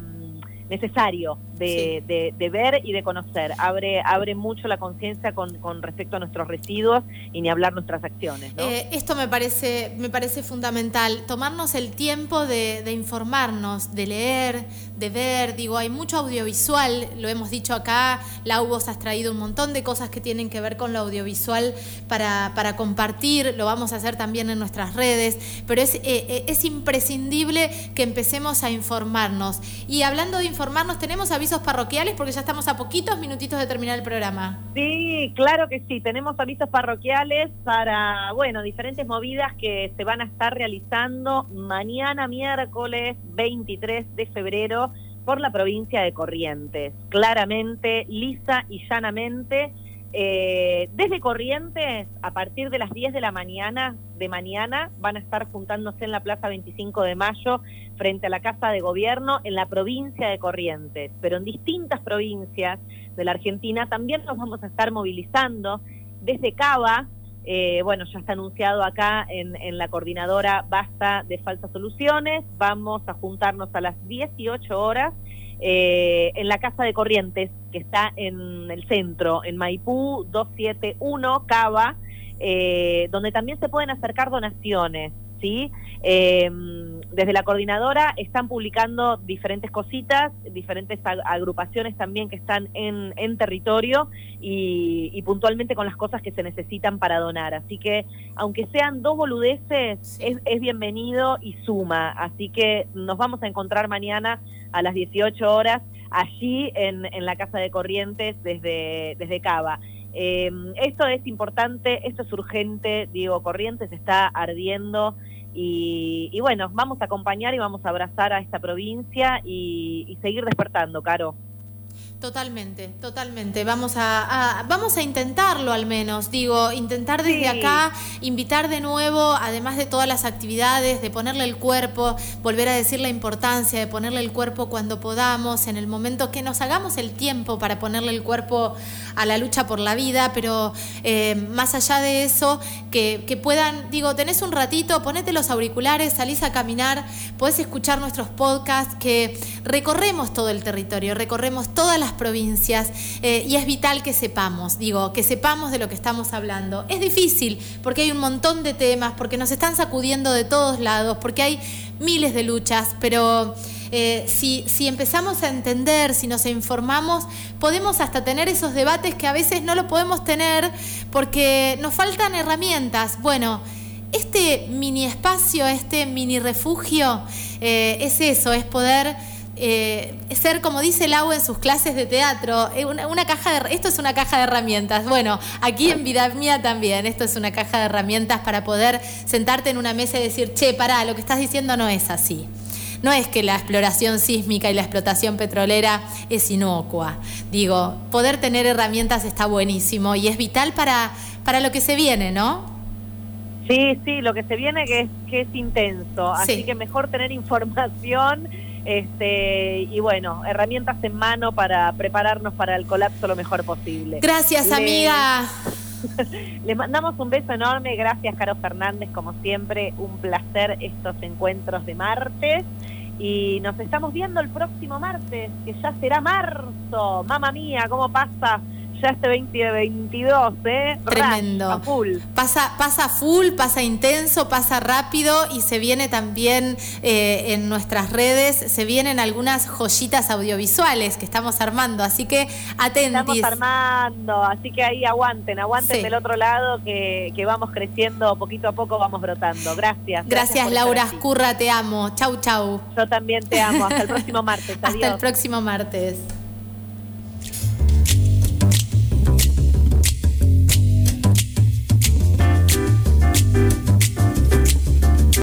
necesario de, de, ver y de conocer. Abre, abre mucho la conciencia con, con, respecto a nuestros residuos y ni hablar nuestras acciones. Eh, esto me parece, me parece fundamental, tomarnos el tiempo de, de, informarnos, de leer, de ver. Digo, hay mucho audiovisual, lo hemos dicho acá, la vos has traído un montón de cosas que tienen que ver con lo audiovisual para, para compartir, lo vamos a hacer también en nuestras redes, pero es, eh, eh, es imprescindible que empecemos a informarnos. Y hablando de informarnos, tenemos avisos parroquiales porque ya estamos a poquitos minutitos de terminar el programa. Sí, claro que sí, tenemos avisos parroquiales para, bueno, diferentes movidas que se van a estar realizando mañana miércoles 23 de febrero por la provincia de Corrientes. Claramente, lisa y llanamente eh, desde Corrientes, a partir de las 10 de la mañana, de mañana, van a estar juntándose en la Plaza 25 de Mayo, frente a la Casa de Gobierno, en la provincia de Corrientes. Pero en distintas provincias de la Argentina también nos vamos a estar movilizando. Desde Cava, eh, bueno, ya está anunciado acá en, en la coordinadora Basta de Falsas Soluciones, vamos a juntarnos a las 18 horas eh, en la Casa de Corrientes, que está en el centro, en Maipú 271, Cava, eh, donde también se pueden acercar donaciones, ¿sí? Desde la coordinadora están publicando diferentes cositas, diferentes agrupaciones también que están en, territorio y, puntualmente con las cosas que se necesitan para donar. Así que, aunque sean dos boludeces, es, es bienvenido y suma. Así que nos vamos a encontrar mañana a las 18 horas allí en, en la Casa de Corrientes desde, desde Cava. Eh, esto es importante, esto es urgente, digo, Corrientes está ardiendo y, y, bueno, vamos a acompañar y vamos a abrazar a esta provincia y, y seguir despertando, Caro. Totalmente, totalmente. Vamos a, vamos a intentarlo al menos, digo, intentar desde acá, invitar de nuevo, además de todas las actividades, de ponerle el cuerpo, volver a decir la importancia de ponerle el cuerpo cuando podamos, en el momento que nos hagamos el tiempo para ponerle el cuerpo a la lucha por la vida, pero eh, más allá de eso, que, que puedan, digo, tenés un ratito, ponete los auriculares, salís a caminar, podés escuchar nuestros podcasts, que recorremos todo el territorio, recorremos todas las provincias eh, y es vital que sepamos, digo, que sepamos de lo que estamos hablando. Es difícil porque hay un montón de temas, porque nos están sacudiendo de todos lados, porque hay miles de luchas, pero... Eh, si, si, empezamos a entender, si nos informamos, podemos hasta tener esos debates que a veces no lo podemos tener porque nos faltan herramientas. Bueno, este mini espacio, este mini refugio, eh, es eso, es poder eh, ser, como dice Lau en sus clases de teatro, eh, una, caja de, esto es una caja de herramientas. Bueno, aquí en Vida Mía también, esto es una caja de herramientas para poder sentarte en una mesa y decir, che, pará, lo que estás diciendo no es así. No es que la exploración sísmica y la explotación petrolera es inocua. Digo, poder tener herramientas está buenísimo y es vital para, para lo que se viene, ¿no? Sí, sí, lo que se viene que es, que es intenso. Así que mejor tener información este, y bueno, herramientas en mano para prepararnos para el colapso lo mejor posible. Gracias, amiga. [laughs] Le mandamos un beso enorme, gracias Caro Fernández, como siempre, un placer estos encuentros de martes. Y nos estamos viendo el próximo martes, que ya será marzo. Mamma mía, ¿cómo pasa? Ya este 2022, ¿eh? Tremendo. full. Pasa, pasa full, pasa intenso, pasa rápido y se viene también eh, en nuestras redes, se vienen algunas joyitas audiovisuales que estamos armando, así que atentos. Estamos armando, así que ahí aguanten, aguanten del otro lado que, que, vamos creciendo, poquito a poco vamos brotando. Gracias. Gracias, Laura Escurra, te amo. Chau, chau. Yo también te amo. Hasta el próximo martes. [laughs] Hasta el próximo martes.